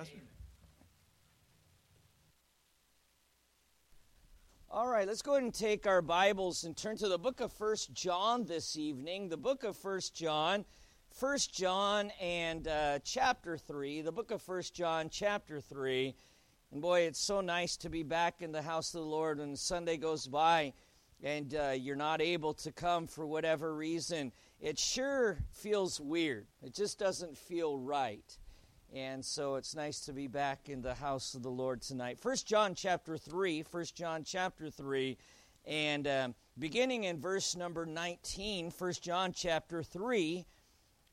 Pastor. All right, let's go ahead and take our Bibles and turn to the book of First John this evening. The book of First John, First John and uh, chapter 3, the book of First John, chapter 3. And boy, it's so nice to be back in the house of the Lord when Sunday goes by and uh, you're not able to come for whatever reason. It sure feels weird. It just doesn't feel right. And so it's nice to be back in the house of the Lord tonight. First John chapter 3, First John chapter 3, and um, beginning in verse number 19, First John chapter 3,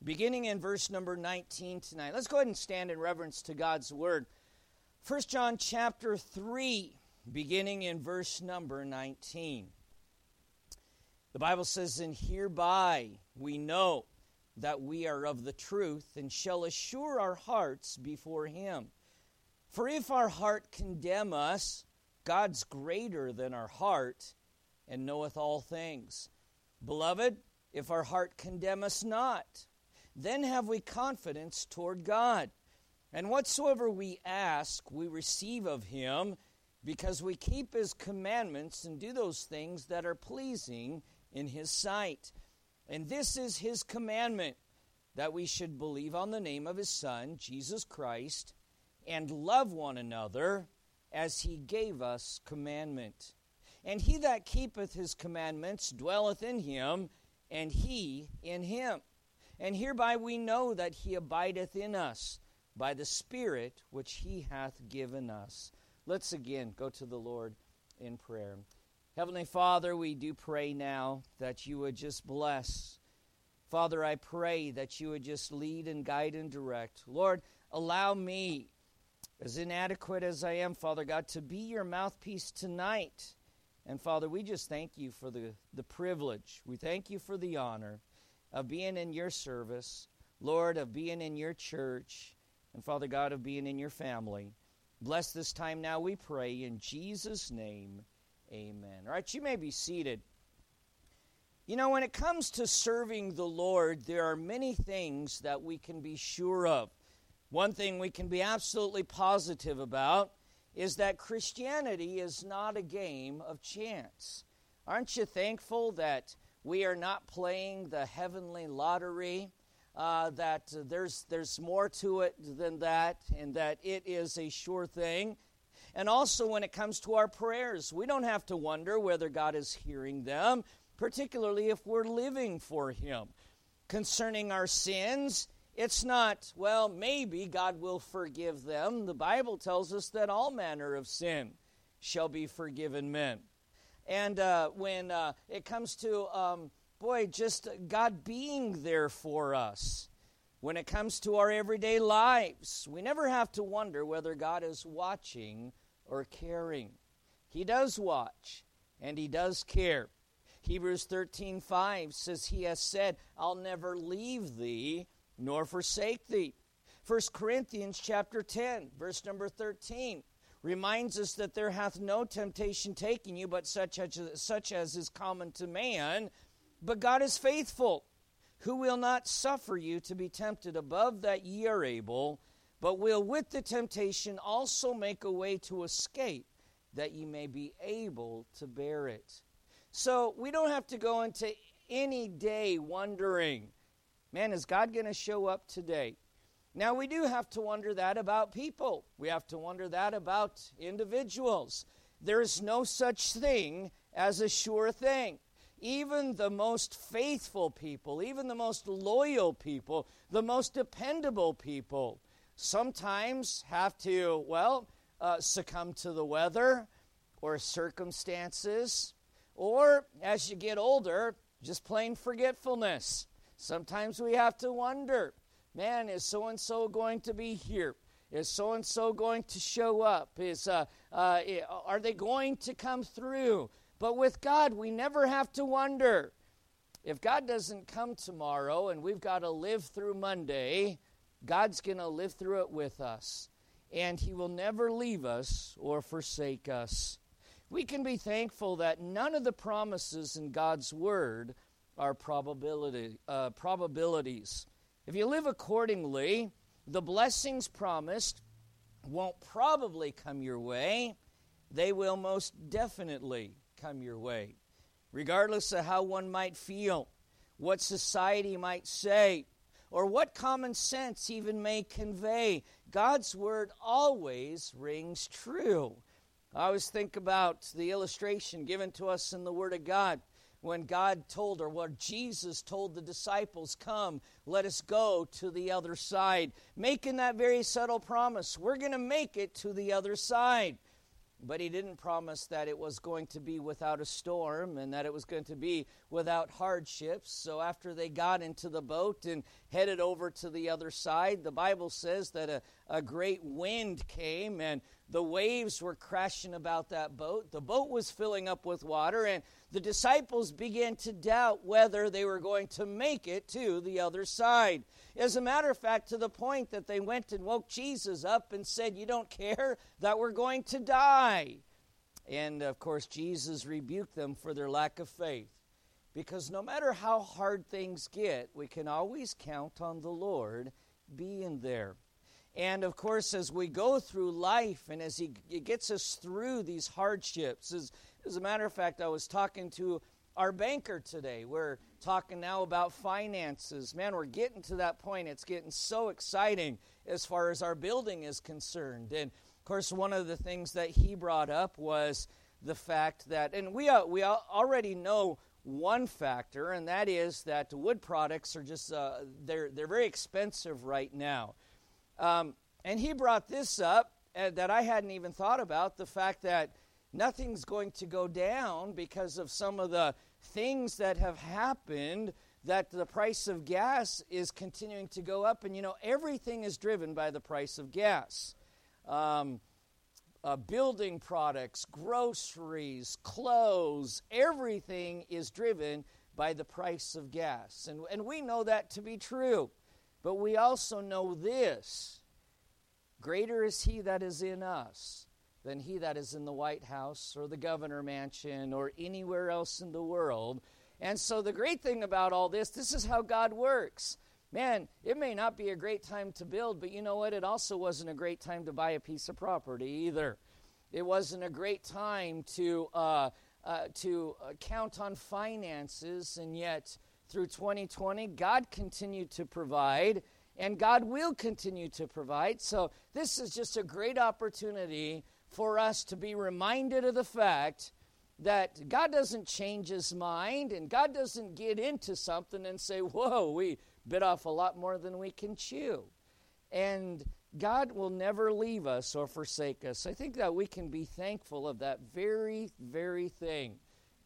beginning in verse number 19 tonight. Let's go ahead and stand in reverence to God's word. First John chapter 3, beginning in verse number 19. The Bible says, And hereby we know that we are of the truth and shall assure our hearts before him. For if our heart condemn us, God's greater than our heart and knoweth all things. Beloved, if our heart condemn us not, then have we confidence toward God. And whatsoever we ask, we receive of him, because we keep his commandments and do those things that are pleasing in his sight. And this is his commandment that we should believe on the name of his Son, Jesus Christ, and love one another as he gave us commandment. And he that keepeth his commandments dwelleth in him, and he in him. And hereby we know that he abideth in us by the Spirit which he hath given us. Let's again go to the Lord in prayer. Heavenly Father, we do pray now that you would just bless. Father, I pray that you would just lead and guide and direct. Lord, allow me, as inadequate as I am, Father God, to be your mouthpiece tonight. And Father, we just thank you for the, the privilege. We thank you for the honor of being in your service, Lord, of being in your church, and Father God, of being in your family. Bless this time now, we pray, in Jesus' name. Amen. All right, you may be seated. You know, when it comes to serving the Lord, there are many things that we can be sure of. One thing we can be absolutely positive about is that Christianity is not a game of chance. Aren't you thankful that we are not playing the heavenly lottery? Uh, that there's, there's more to it than that, and that it is a sure thing. And also, when it comes to our prayers, we don't have to wonder whether God is hearing them, particularly if we're living for Him. Concerning our sins, it's not, well, maybe God will forgive them. The Bible tells us that all manner of sin shall be forgiven men. And uh, when uh, it comes to, um, boy, just God being there for us, when it comes to our everyday lives, we never have to wonder whether God is watching or caring. He does watch and he does care. Hebrews 13:5 says he has said, "I'll never leave thee nor forsake thee." 1 Corinthians chapter 10, verse number 13 reminds us that there hath no temptation taken you but such as, such as is common to man, but God is faithful, who will not suffer you to be tempted above that ye are able, but will with the temptation also make a way to escape, that ye may be able to bear it. So we don't have to go into any day wondering, man, is God going to show up today? Now, we do have to wonder that about people. We have to wonder that about individuals. There's no such thing as a sure thing. Even the most faithful people, even the most loyal people, the most dependable people, sometimes have to, well, uh, succumb to the weather or circumstances, or as you get older, just plain forgetfulness. Sometimes we have to wonder man, is so and so going to be here? Is so and so going to show up? Is, uh, uh, are they going to come through? But with God, we never have to wonder. If God doesn't come tomorrow and we've got to live through Monday, God's going to live through it with us, and He will never leave us or forsake us. We can be thankful that none of the promises in God's Word are probability, uh, probabilities. If you live accordingly, the blessings promised won't probably come your way, they will most definitely come your way. Regardless of how one might feel, what society might say, or what common sense even may convey, God's word always rings true. I always think about the illustration given to us in the Word of God when God told, or what Jesus told the disciples, Come, let us go to the other side, making that very subtle promise. We're going to make it to the other side. But he didn't promise that it was going to be without a storm and that it was going to be without hardships. So after they got into the boat and headed over to the other side, the Bible says that a, a great wind came and the waves were crashing about that boat. The boat was filling up with water, and the disciples began to doubt whether they were going to make it to the other side. As a matter of fact, to the point that they went and woke Jesus up and said, You don't care that we're going to die. And of course, Jesus rebuked them for their lack of faith. Because no matter how hard things get, we can always count on the Lord being there. And of course, as we go through life and as He gets us through these hardships, as, as a matter of fact, I was talking to our banker today. We're talking now about finances. Man, we're getting to that point. It's getting so exciting as far as our building is concerned. And of course, one of the things that he brought up was the fact that, and we, uh, we already know one factor, and that is that wood products are just, uh, they're, they're very expensive right now. Um, and he brought this up uh, that I hadn't even thought about the fact that nothing's going to go down because of some of the things that have happened that the price of gas is continuing to go up and you know everything is driven by the price of gas um, uh, building products groceries clothes everything is driven by the price of gas and, and we know that to be true but we also know this greater is he that is in us than he that is in the White House or the governor mansion or anywhere else in the world. And so, the great thing about all this, this is how God works. Man, it may not be a great time to build, but you know what? It also wasn't a great time to buy a piece of property either. It wasn't a great time to, uh, uh, to uh, count on finances, and yet through 2020, God continued to provide, and God will continue to provide. So, this is just a great opportunity for us to be reminded of the fact that God doesn't change his mind, and God doesn't get into something and say, Whoa, we bit off a lot more than we can chew. And God will never leave us or forsake us. I think that we can be thankful of that very, very thing.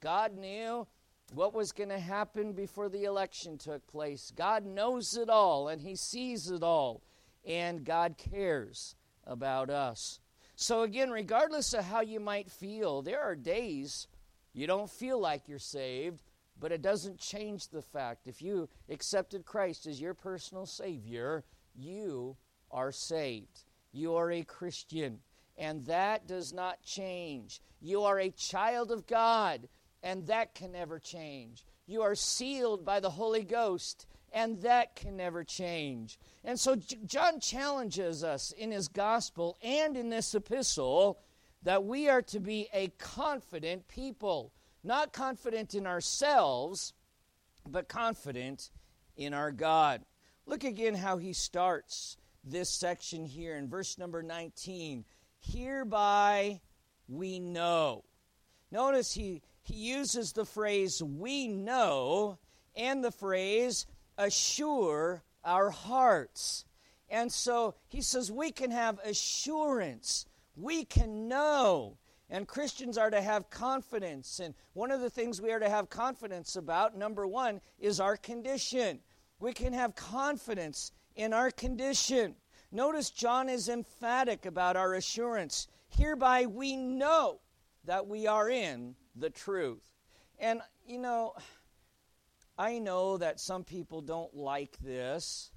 God knew what was going to happen before the election took place. God knows it all and He sees it all, and God cares about us. So, again, regardless of how you might feel, there are days you don't feel like you're saved, but it doesn't change the fact if you accepted Christ as your personal Savior, you are saved. You are a Christian, and that does not change. You are a child of God and that can never change. You are sealed by the Holy Ghost, and that can never change. And so John challenges us in his gospel and in this epistle that we are to be a confident people, not confident in ourselves, but confident in our God. Look again how he starts this section here in verse number 19. Hereby we know. Notice he he uses the phrase we know and the phrase assure our hearts. And so he says we can have assurance, we can know. And Christians are to have confidence. And one of the things we are to have confidence about, number one, is our condition. We can have confidence in our condition. Notice John is emphatic about our assurance. Hereby we know that we are in the truth. And, you know, I know that some people don't like this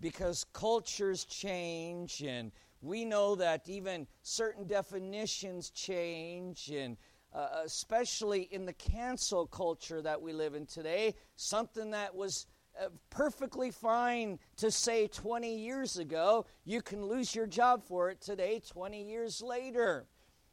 because cultures change and we know that even certain definitions change and uh, especially in the cancel culture that we live in today something that was uh, perfectly fine to say 20 years ago. You can lose your job for it today, 20 years later.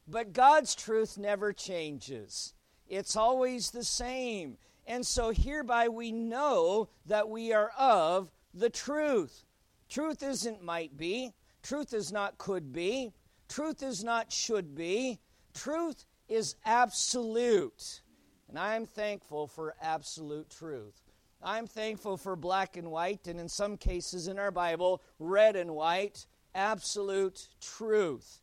But God's truth never changes, it's always the same. And so hereby we know that we are of the truth. Truth isn't might be, truth is not could be, truth is not should be. Truth is absolute. And I'm thankful for absolute truth. I'm thankful for black and white, and in some cases in our Bible, red and white, absolute truth.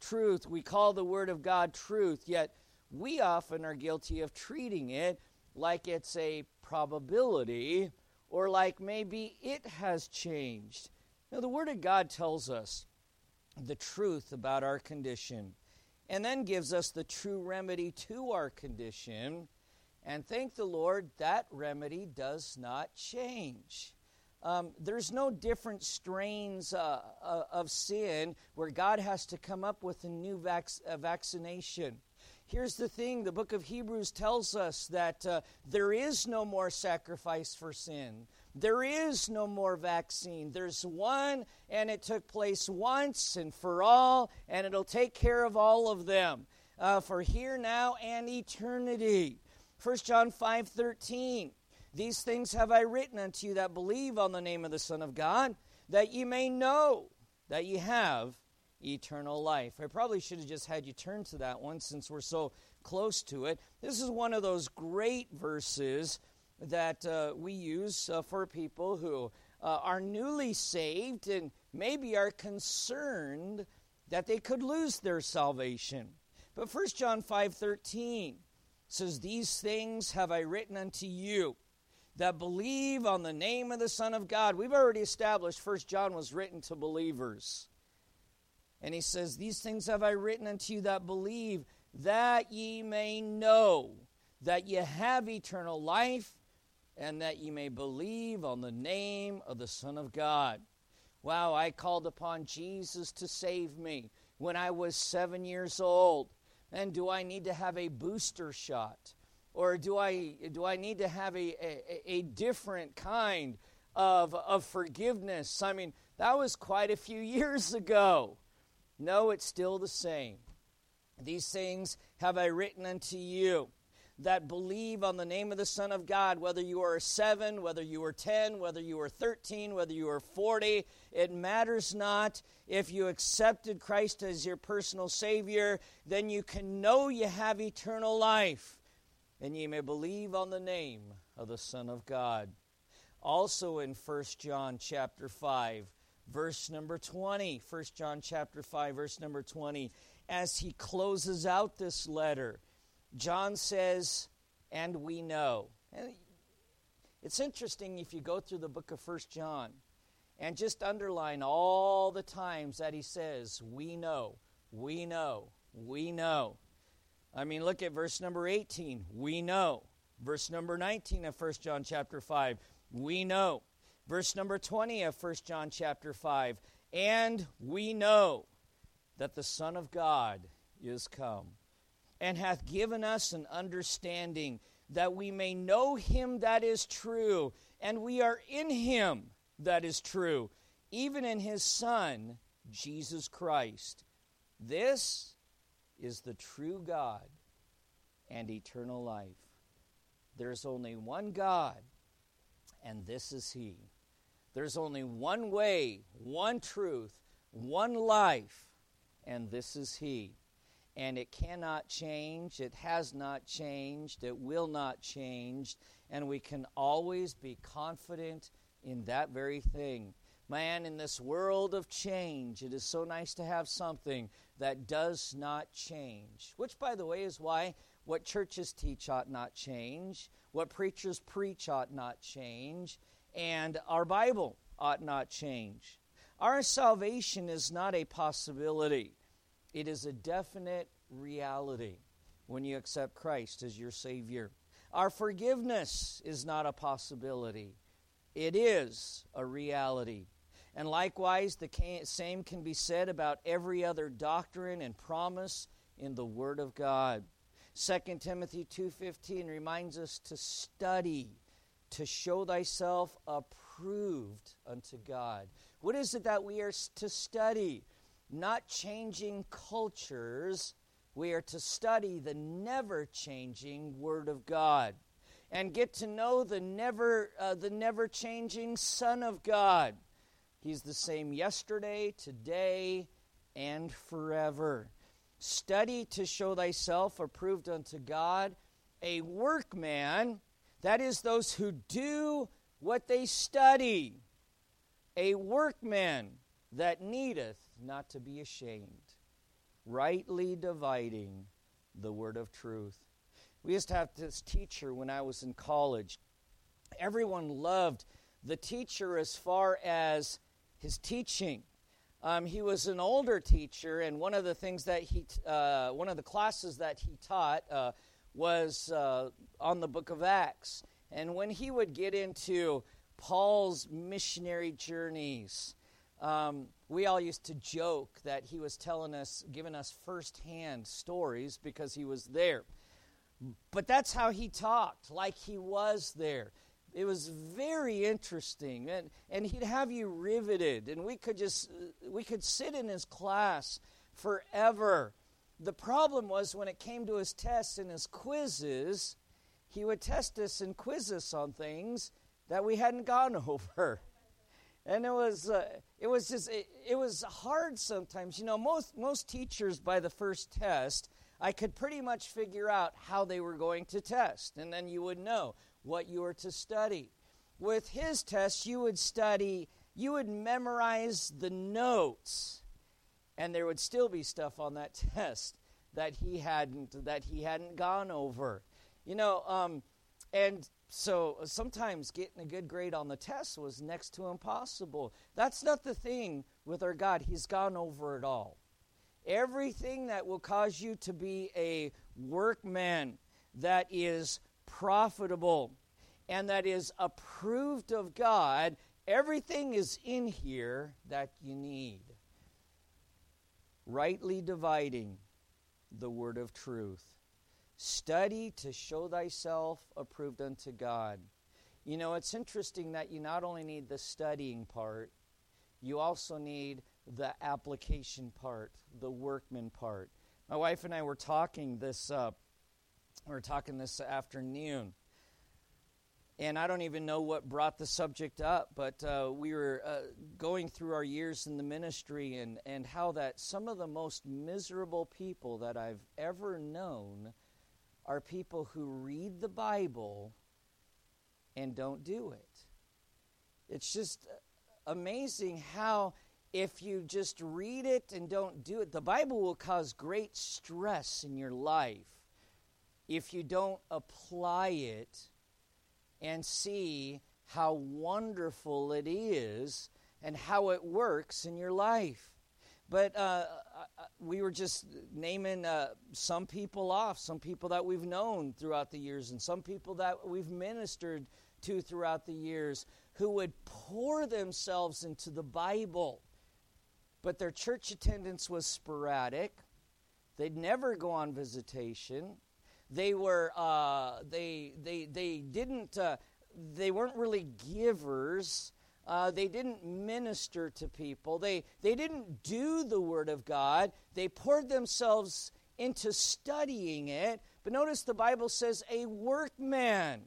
Truth. We call the Word of God truth, yet we often are guilty of treating it like it's a probability or like maybe it has changed. Now, the Word of God tells us the truth about our condition and then gives us the true remedy to our condition. And thank the Lord, that remedy does not change. Um, there's no different strains uh, uh, of sin where God has to come up with a new vac- vaccination. Here's the thing the book of Hebrews tells us that uh, there is no more sacrifice for sin. There is no more vaccine. There's one, and it took place once and for all, and it'll take care of all of them uh, for here, now, and eternity. 1 John 5 13. These things have I written unto you that believe on the name of the Son of God, that ye may know that ye have eternal life. I probably should have just had you turn to that one since we're so close to it. This is one of those great verses that uh, we use uh, for people who uh, are newly saved and maybe are concerned that they could lose their salvation. But 1 John 5:13 says these things have I written unto you that believe on the name of the Son of God. We've already established 1 John was written to believers. And he says, These things have I written unto you that believe, that ye may know that ye have eternal life, and that ye may believe on the name of the Son of God. Wow, I called upon Jesus to save me when I was seven years old. And do I need to have a booster shot? Or do I, do I need to have a, a, a different kind of, of forgiveness? I mean, that was quite a few years ago. No, it's still the same. These things have I written unto you that believe on the name of the Son of God, whether you are seven, whether you are 10, whether you are 13, whether you are 40, it matters not. If you accepted Christ as your personal Savior, then you can know you have eternal life, and ye may believe on the name of the Son of God. Also in 1 John chapter 5, verse number 20. 1 John chapter 5, verse number 20. As he closes out this letter, John says, and we know. And it's interesting if you go through the book of First John and just underline all the times that he says, we know, we know, we know. I mean, look at verse number 18, we know. Verse number 19 of First John chapter 5, we know. Verse number 20 of First John chapter 5, and we know that the Son of God is come and hath given us an understanding that we may know him that is true, and we are in him that is true, even in his Son, Jesus Christ. This is the true God and eternal life. There's only one God, and this is He. There's only one way, one truth, one life, and this is He and it cannot change. It has not changed. It will not change. And we can always be confident in that very thing. Man, in this world of change, it is so nice to have something that does not change. Which, by the way, is why what churches teach ought not change, what preachers preach ought not change, and our Bible ought not change. Our salvation is not a possibility. It is a definite reality when you accept Christ as your Savior. Our forgiveness is not a possibility, it is a reality. And likewise, the same can be said about every other doctrine and promise in the Word of God. 2 Timothy 2:15 reminds us to study to show thyself approved unto God. What is it that we are to study? Not changing cultures. We are to study the never changing Word of God and get to know the never, uh, the never changing Son of God. He's the same yesterday, today, and forever. Study to show thyself approved unto God, a workman, that is, those who do what they study, a workman that needeth not to be ashamed, rightly dividing the word of truth. We used to have this teacher when I was in college. Everyone loved the teacher as far as his teaching. Um, he was an older teacher, and one of the things that he, uh, one of the classes that he taught uh, was uh, on the book of Acts. And when he would get into Paul's missionary journeys, um, we all used to joke that he was telling us, giving us firsthand stories because he was there. But that's how he talked, like he was there. It was very interesting and, and he'd have you riveted and we could just we could sit in his class forever. The problem was when it came to his tests and his quizzes he would test us and quiz us on things that we hadn't gone over and it was uh, it was just it, it was hard sometimes you know most most teachers by the first test i could pretty much figure out how they were going to test and then you would know what you were to study. With his test, you would study, you would memorize the notes, and there would still be stuff on that test that he hadn't that he hadn't gone over. You know, um, and so uh, sometimes getting a good grade on the test was next to impossible. That's not the thing with our God. He's gone over it all. Everything that will cause you to be a workman that is profitable and that is approved of God, everything is in here that you need. Rightly dividing the word of truth. Study to show thyself approved unto God. You know, it's interesting that you not only need the studying part, you also need the application part, the workman part. My wife and I were talking this uh, we were talking this afternoon. And I don't even know what brought the subject up, but uh, we were uh, going through our years in the ministry and, and how that some of the most miserable people that I've ever known are people who read the Bible and don't do it. It's just amazing how, if you just read it and don't do it, the Bible will cause great stress in your life if you don't apply it and see how wonderful it is and how it works in your life. But uh, uh, uh, we were just naming uh, some people off, some people that we've known throughout the years, and some people that we've ministered to throughout the years who would pour themselves into the Bible. But their church attendance was sporadic. They'd never go on visitation they were uh, they they they didn't uh, they weren't really givers. Uh, they didn't minister to people. They they didn't do the word of God. They poured themselves into studying it. But notice the Bible says a workman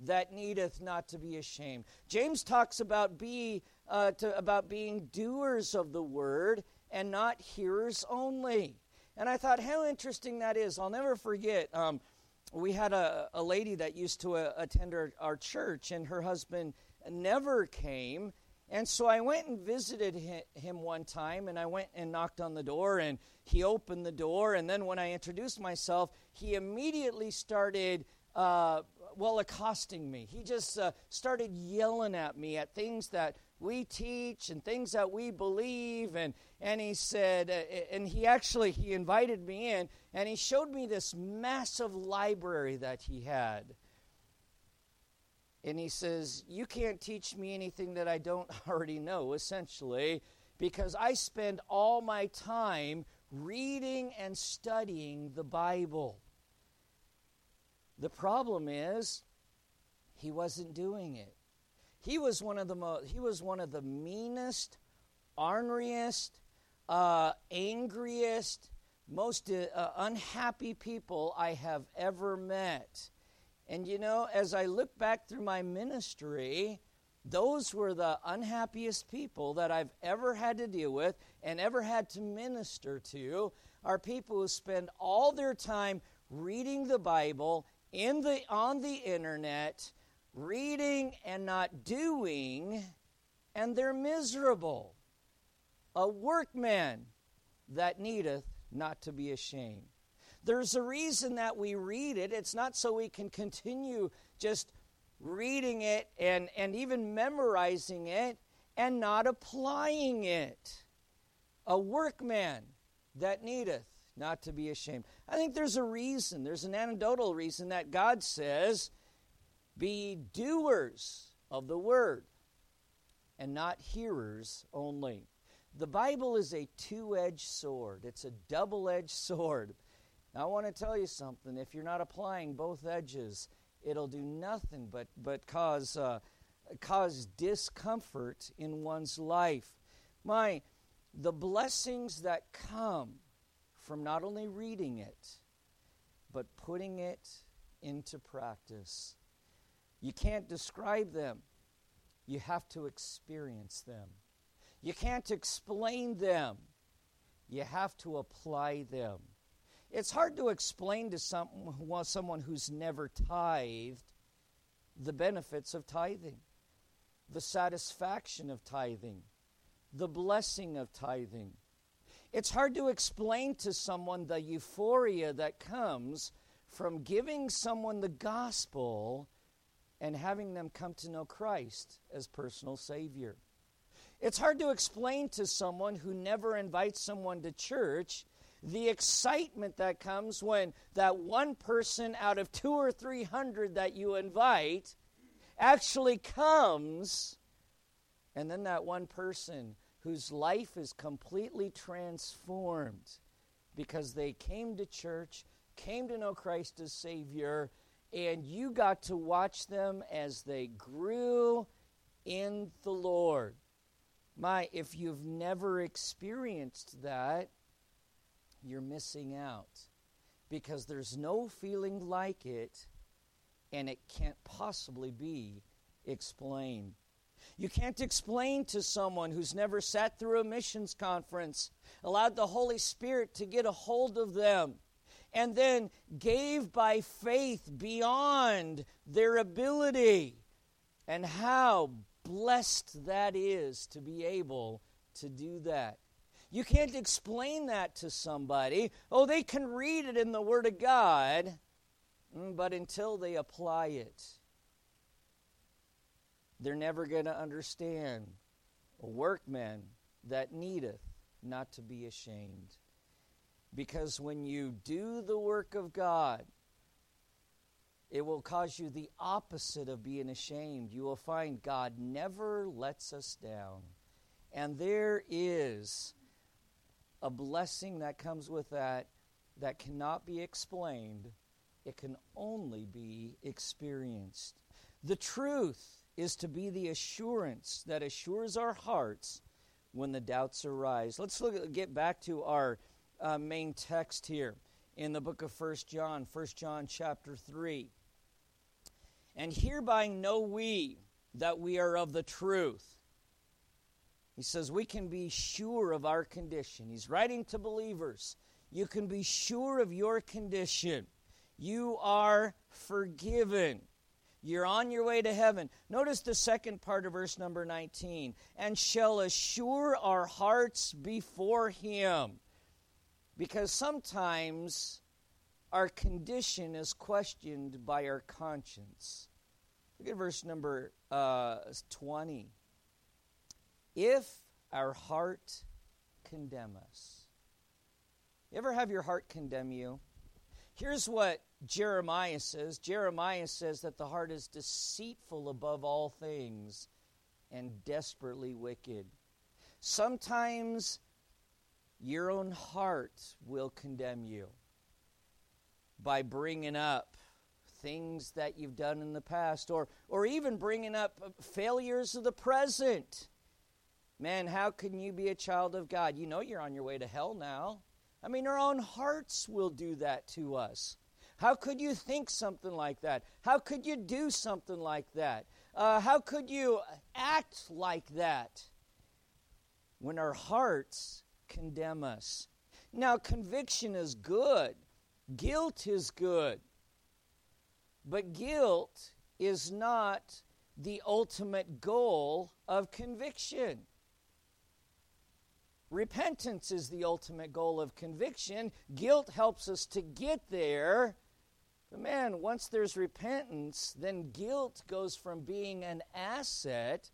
that needeth not to be ashamed. James talks about be uh, to, about being doers of the word and not hearers only. And I thought, how interesting that is. I'll never forget. Um, we had a, a lady that used to uh, attend our, our church, and her husband never came. And so I went and visited him one time, and I went and knocked on the door, and he opened the door. And then when I introduced myself, he immediately started, uh, well, accosting me. He just uh, started yelling at me at things that we teach and things that we believe and and he said uh, and he actually he invited me in and he showed me this massive library that he had and he says you can't teach me anything that i don't already know essentially because i spend all my time reading and studying the bible the problem is he wasn't doing it. He was one of the mo- he was one of the meanest, orneriest, uh, angriest, most uh, unhappy people I have ever met. And you know, as I look back through my ministry, those were the unhappiest people that I've ever had to deal with and ever had to minister to are people who spend all their time reading the Bible in the on the internet, reading and not doing, and they're miserable. A workman that needeth not to be ashamed. There's a reason that we read it. It's not so we can continue just reading it and, and even memorizing it and not applying it. A workman that needeth not to be ashamed. I think there's a reason, there's an anecdotal reason that God says, Be doers of the word and not hearers only. The Bible is a two edged sword, it's a double edged sword. I want to tell you something. If you're not applying both edges, it'll do nothing but, but cause, uh, cause discomfort in one's life. My, the blessings that come from not only reading it, but putting it into practice. You can't describe them, you have to experience them. You can't explain them, you have to apply them. It's hard to explain to some, someone who's never tithed the benefits of tithing, the satisfaction of tithing, the blessing of tithing. It's hard to explain to someone the euphoria that comes from giving someone the gospel and having them come to know Christ as personal Savior. It's hard to explain to someone who never invites someone to church the excitement that comes when that one person out of two or three hundred that you invite actually comes, and then that one person whose life is completely transformed because they came to church, came to know Christ as Savior, and you got to watch them as they grew in the Lord. My, if you've never experienced that, you're missing out because there's no feeling like it and it can't possibly be explained. You can't explain to someone who's never sat through a missions conference, allowed the Holy Spirit to get a hold of them, and then gave by faith beyond their ability, and how blessed that is to be able to do that. You can't explain that to somebody. Oh, they can read it in the Word of God, mm, but until they apply it, they're never going to understand. A workman that needeth not to be ashamed. Because when you do the work of God, it will cause you the opposite of being ashamed. You will find God never lets us down. And there is a blessing that comes with that that cannot be explained, it can only be experienced. The truth is to be the assurance that assures our hearts when the doubts arise. Let's look get back to our uh, main text here in the book of First John, First John chapter 3. And hereby know we that we are of the truth he says we can be sure of our condition. He's writing to believers. You can be sure of your condition. You are forgiven. You're on your way to heaven. Notice the second part of verse number 19. And shall assure our hearts before Him. Because sometimes our condition is questioned by our conscience. Look at verse number uh, 20 if our heart condemn us. You ever have your heart condemn you? Here's what Jeremiah says Jeremiah says that the heart is deceitful above all things and desperately wicked. Sometimes your own heart will condemn you by bringing up things that you've done in the past, or, or even bringing up failures of the present. Man, how can you be a child of God? You know you're on your way to hell now. I mean, our own hearts will do that to us. How could you think something like that? How could you do something like that? Uh, how could you act like that when our hearts condemn us? Now, conviction is good, guilt is good, but guilt is not the ultimate goal of conviction. Repentance is the ultimate goal of conviction. Guilt helps us to get there. But man, once there's repentance, then guilt goes from being an asset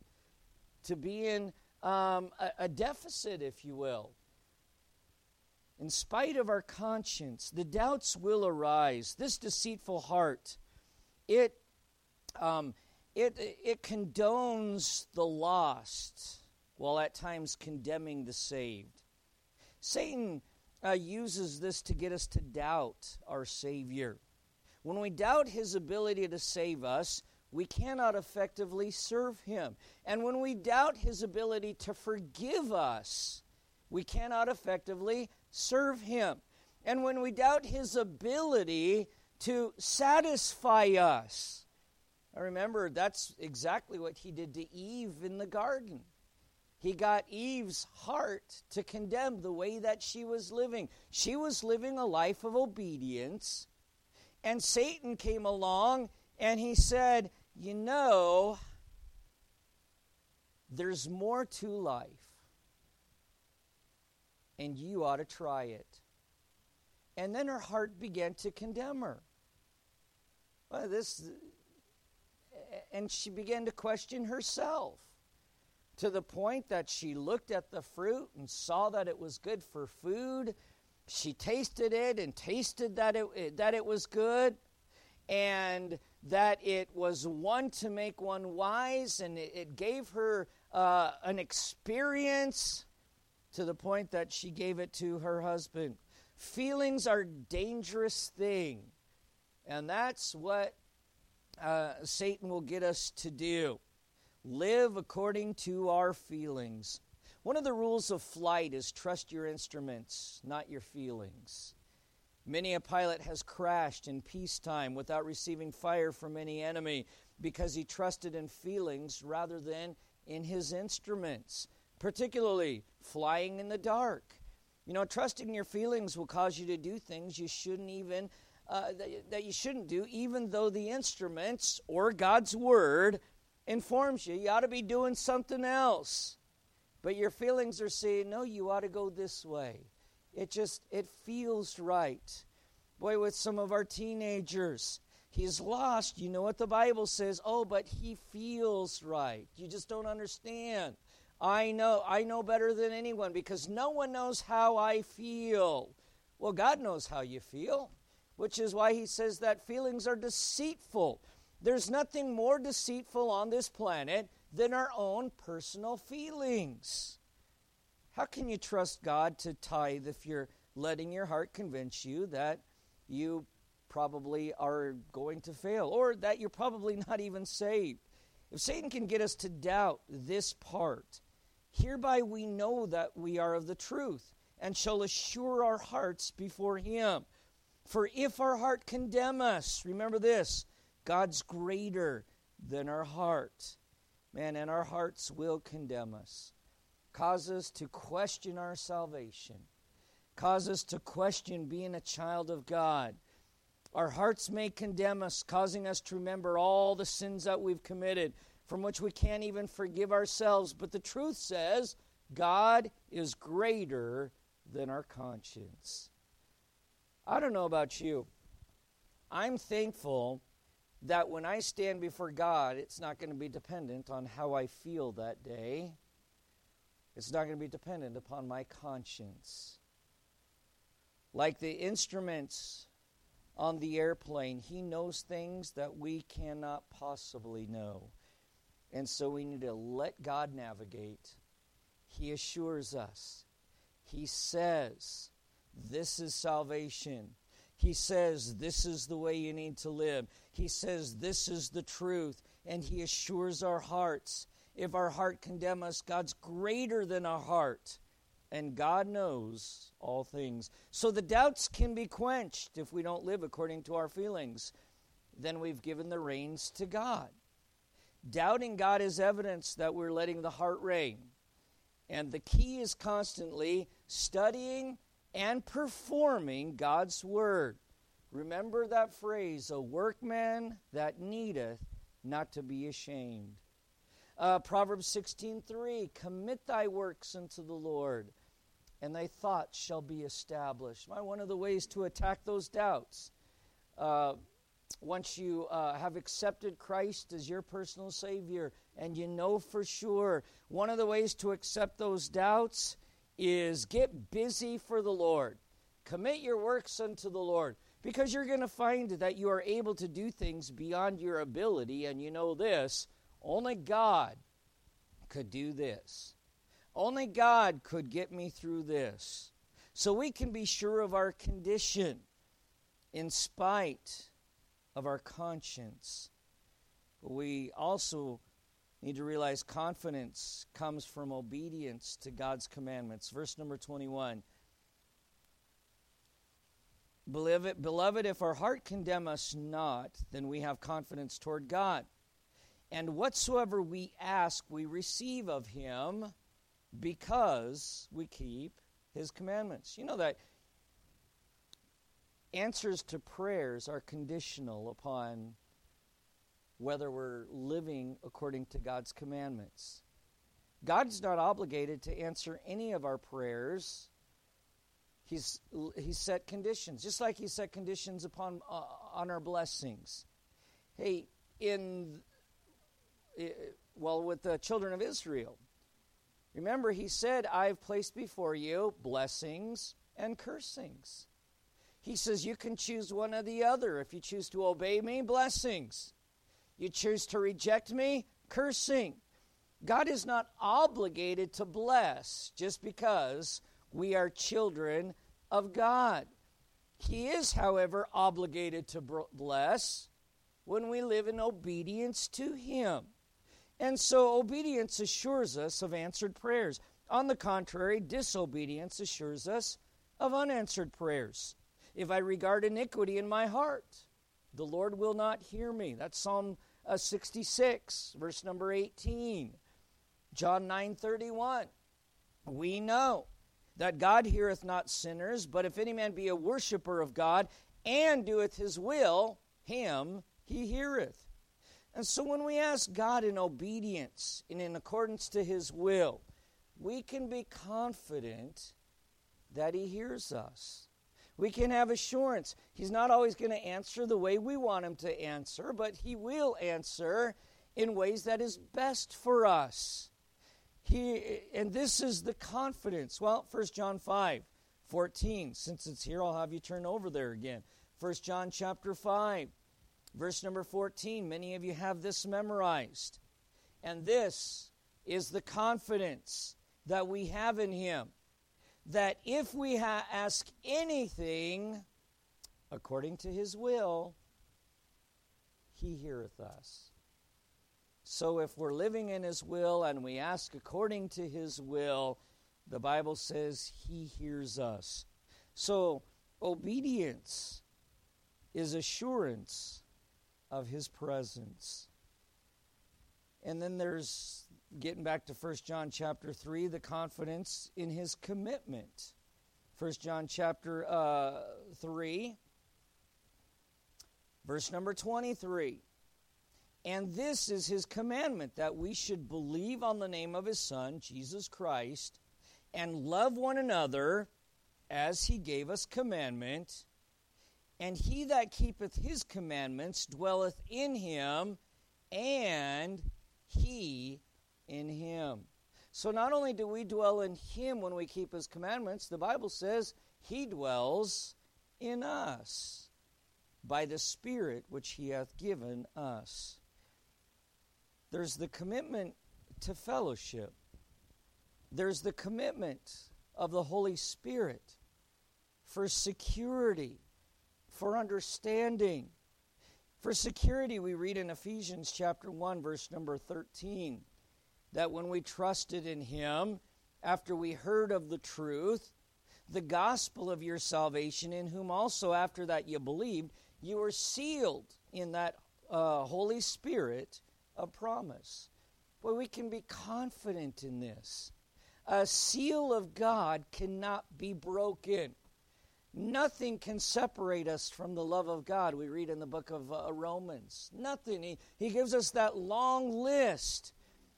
to being um, a, a deficit, if you will. In spite of our conscience, the doubts will arise. This deceitful heart, it, um, it, it condones the lost while at times condemning the saved. Satan uh, uses this to get us to doubt our Savior. When we doubt his ability to save us, we cannot effectively serve him. And when we doubt his ability to forgive us, we cannot effectively serve him. And when we doubt his ability to satisfy us, I remember that's exactly what he did to Eve in the garden. He got Eve's heart to condemn the way that she was living. She was living a life of obedience, and Satan came along and he said, You know, there's more to life, and you ought to try it. And then her heart began to condemn her. Well, this, and she began to question herself to the point that she looked at the fruit and saw that it was good for food. She tasted it and tasted that it, that it was good and that it was one to make one wise, and it, it gave her uh, an experience to the point that she gave it to her husband. Feelings are dangerous thing, and that's what uh, Satan will get us to do live according to our feelings. One of the rules of flight is trust your instruments, not your feelings. Many a pilot has crashed in peacetime without receiving fire from any enemy because he trusted in feelings rather than in his instruments, particularly flying in the dark. You know, trusting your feelings will cause you to do things you shouldn't even uh, that, that you shouldn't do, even though the instruments or God's word informs you you ought to be doing something else. But your feelings are saying, no, you ought to go this way. It just, it feels right. Boy, with some of our teenagers, he's lost. You know what the Bible says? Oh, but he feels right. You just don't understand. I know, I know better than anyone because no one knows how I feel. Well, God knows how you feel, which is why he says that feelings are deceitful. There's nothing more deceitful on this planet than our own personal feelings. How can you trust God to tithe if you're letting your heart convince you that you probably are going to fail or that you're probably not even saved? If Satan can get us to doubt this part, hereby we know that we are of the truth and shall assure our hearts before him. For if our heart condemn us, remember this, God's greater than our heart. Man, and our hearts will condemn us. Cause us to question our salvation. Cause us to question being a child of God. Our hearts may condemn us, causing us to remember all the sins that we've committed, from which we can't even forgive ourselves. But the truth says God is greater than our conscience. I don't know about you. I'm thankful that when I stand before God, it's not going to be dependent on how I feel that day. It's not going to be dependent upon my conscience. Like the instruments on the airplane, He knows things that we cannot possibly know. And so we need to let God navigate. He assures us, He says, This is salvation. He says, This is the way you need to live. He says, This is the truth. And He assures our hearts. If our heart condemn us, God's greater than our heart. And God knows all things. So the doubts can be quenched if we don't live according to our feelings. Then we've given the reins to God. Doubting God is evidence that we're letting the heart reign. And the key is constantly studying and performing God's word. Remember that phrase, a workman that needeth not to be ashamed. Uh, Proverbs 16:3 Commit thy works unto the Lord, and thy thoughts shall be established. My, one of the ways to attack those doubts, uh, once you uh, have accepted Christ as your personal Savior, and you know for sure, one of the ways to accept those doubts is get busy for the Lord. Commit your works unto the Lord because you're going to find that you are able to do things beyond your ability. And you know this only God could do this. Only God could get me through this. So we can be sure of our condition in spite of our conscience. But we also need to realize confidence comes from obedience to God's commandments. Verse number 21. Beloved, beloved, if our heart condemn us not, then we have confidence toward God. And whatsoever we ask, we receive of him because we keep his commandments. You know that answers to prayers are conditional upon whether we're living according to God's commandments. God's not obligated to answer any of our prayers. He's, he's set conditions, just like He set conditions upon uh, on our blessings. Hey, in well, with the children of Israel, remember He said, "I've placed before you blessings and cursings." He says you can choose one or the other. If you choose to obey me, blessings. You choose to reject me, cursing. God is not obligated to bless just because we are children of God. He is, however, obligated to bless when we live in obedience to Him. And so obedience assures us of answered prayers. On the contrary, disobedience assures us of unanswered prayers. If I regard iniquity in my heart, the Lord will not hear me. That's Psalm uh, 66, verse number 18. John 9 31. We know that God heareth not sinners, but if any man be a worshiper of God and doeth his will, him he heareth. And so when we ask God in obedience and in accordance to his will, we can be confident that he hears us we can have assurance. He's not always going to answer the way we want him to answer, but he will answer in ways that is best for us. He, and this is the confidence. Well, 1 John 5, 14. Since it's here, I'll have you turn over there again. 1 John chapter 5, verse number 14. Many of you have this memorized. And this is the confidence that we have in him that if we ha- ask anything according to his will, he heareth us. So if we're living in his will and we ask according to his will, the Bible says he hears us. So obedience is assurance of his presence. And then there's getting back to 1 John chapter 3, the confidence in his commitment. 1 John chapter uh, 3, verse number 23. And this is his commandment that we should believe on the name of his Son, Jesus Christ, and love one another as he gave us commandment. And he that keepeth his commandments dwelleth in him, and he in Him. So not only do we dwell in Him when we keep His commandments, the Bible says He dwells in us by the Spirit which He hath given us. There's the commitment to fellowship, there's the commitment of the Holy Spirit for security, for understanding. For security, we read in Ephesians chapter 1, verse number 13, that when we trusted in Him, after we heard of the truth, the gospel of your salvation, in whom also after that you believed, you were sealed in that uh, Holy Spirit of promise. Well, we can be confident in this. A seal of God cannot be broken. Nothing can separate us from the love of God. We read in the book of uh, Romans. Nothing. He, he gives us that long list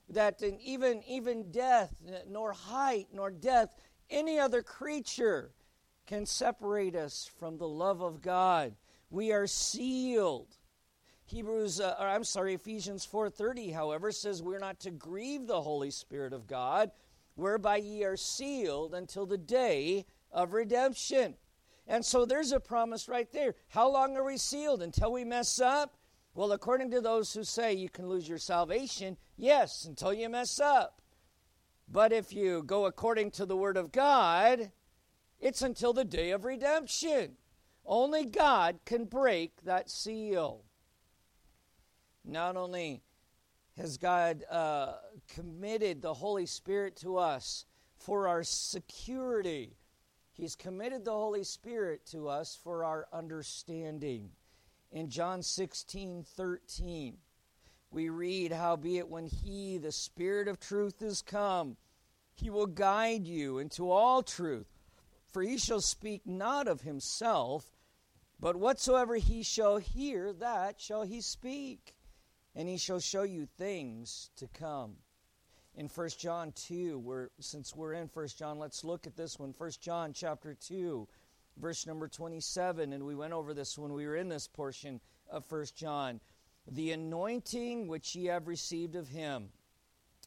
that even, even death, nor height, nor death, any other creature can separate us from the love of God. We are sealed. Hebrews, uh, or I'm sorry, Ephesians 4:30, however, says we're not to grieve the Holy Spirit of God, whereby ye are sealed until the day of redemption. And so there's a promise right there. How long are we sealed? Until we mess up? Well, according to those who say you can lose your salvation, yes, until you mess up. But if you go according to the Word of God, it's until the day of redemption. Only God can break that seal. Not only has God uh, committed the Holy Spirit to us for our security, He's committed the Holy Spirit to us for our understanding. In John 16 13, we read, Howbeit, when He, the Spirit of truth, is come, He will guide you into all truth. For He shall speak not of Himself, but whatsoever He shall hear, that shall He speak and he shall show you things to come. In 1 John 2, we're, since we're in 1 John, let's look at this one. 1 John chapter 2, verse number 27, and we went over this when we were in this portion of 1 John. The anointing which ye have received of him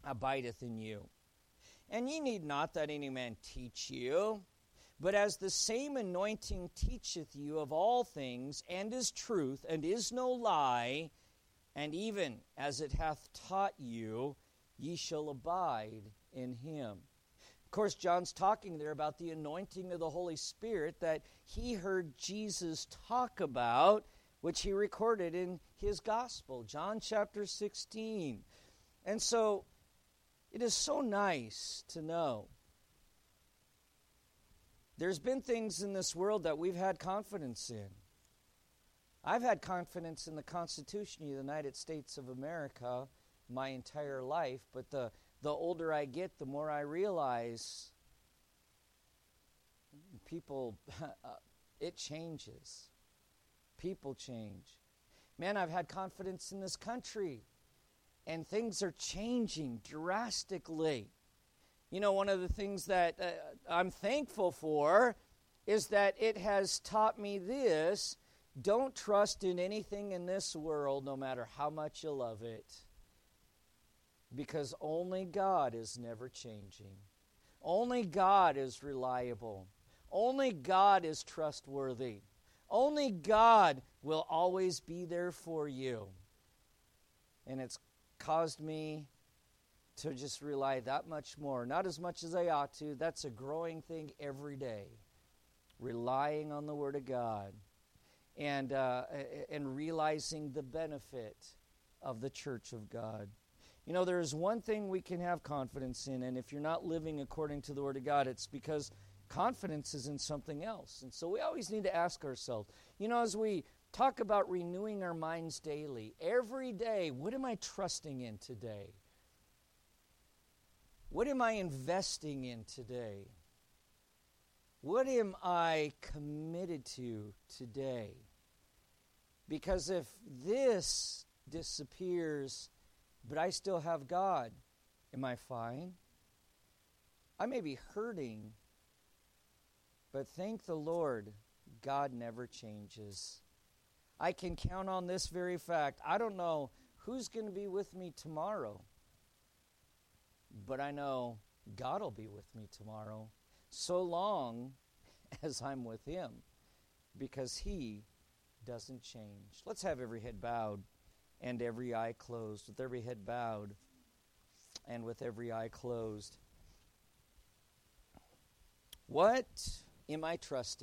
abideth in you. And ye need not that any man teach you, but as the same anointing teacheth you of all things, and is truth, and is no lie, and even as it hath taught you, ye shall abide in him. Of course, John's talking there about the anointing of the Holy Spirit that he heard Jesus talk about, which he recorded in his gospel, John chapter 16. And so it is so nice to know. There's been things in this world that we've had confidence in. I've had confidence in the Constitution of the United States of America my entire life, but the, the older I get, the more I realize people, uh, it changes. People change. Man, I've had confidence in this country, and things are changing drastically. You know, one of the things that uh, I'm thankful for is that it has taught me this don't trust in anything in this world, no matter how much you love it, because only God is never changing. Only God is reliable. Only God is trustworthy. Only God will always be there for you. And it's caused me to just rely that much more. Not as much as I ought to. That's a growing thing every day. Relying on the Word of God and, uh, and realizing the benefit of the church of God. You know, there is one thing we can have confidence in, and if you're not living according to the Word of God, it's because confidence is in something else. And so we always need to ask ourselves, you know, as we talk about renewing our minds daily, every day, what am I trusting in today? What am I investing in today? What am I committed to today? Because if this disappears, but I still have God, am I fine? I may be hurting, but thank the Lord, God never changes. I can count on this very fact. I don't know who's going to be with me tomorrow, but I know God will be with me tomorrow so long as I'm with Him because He doesn't change. Let's have every head bowed and every eye closed. With every head bowed and with every eye closed. What am I trusting?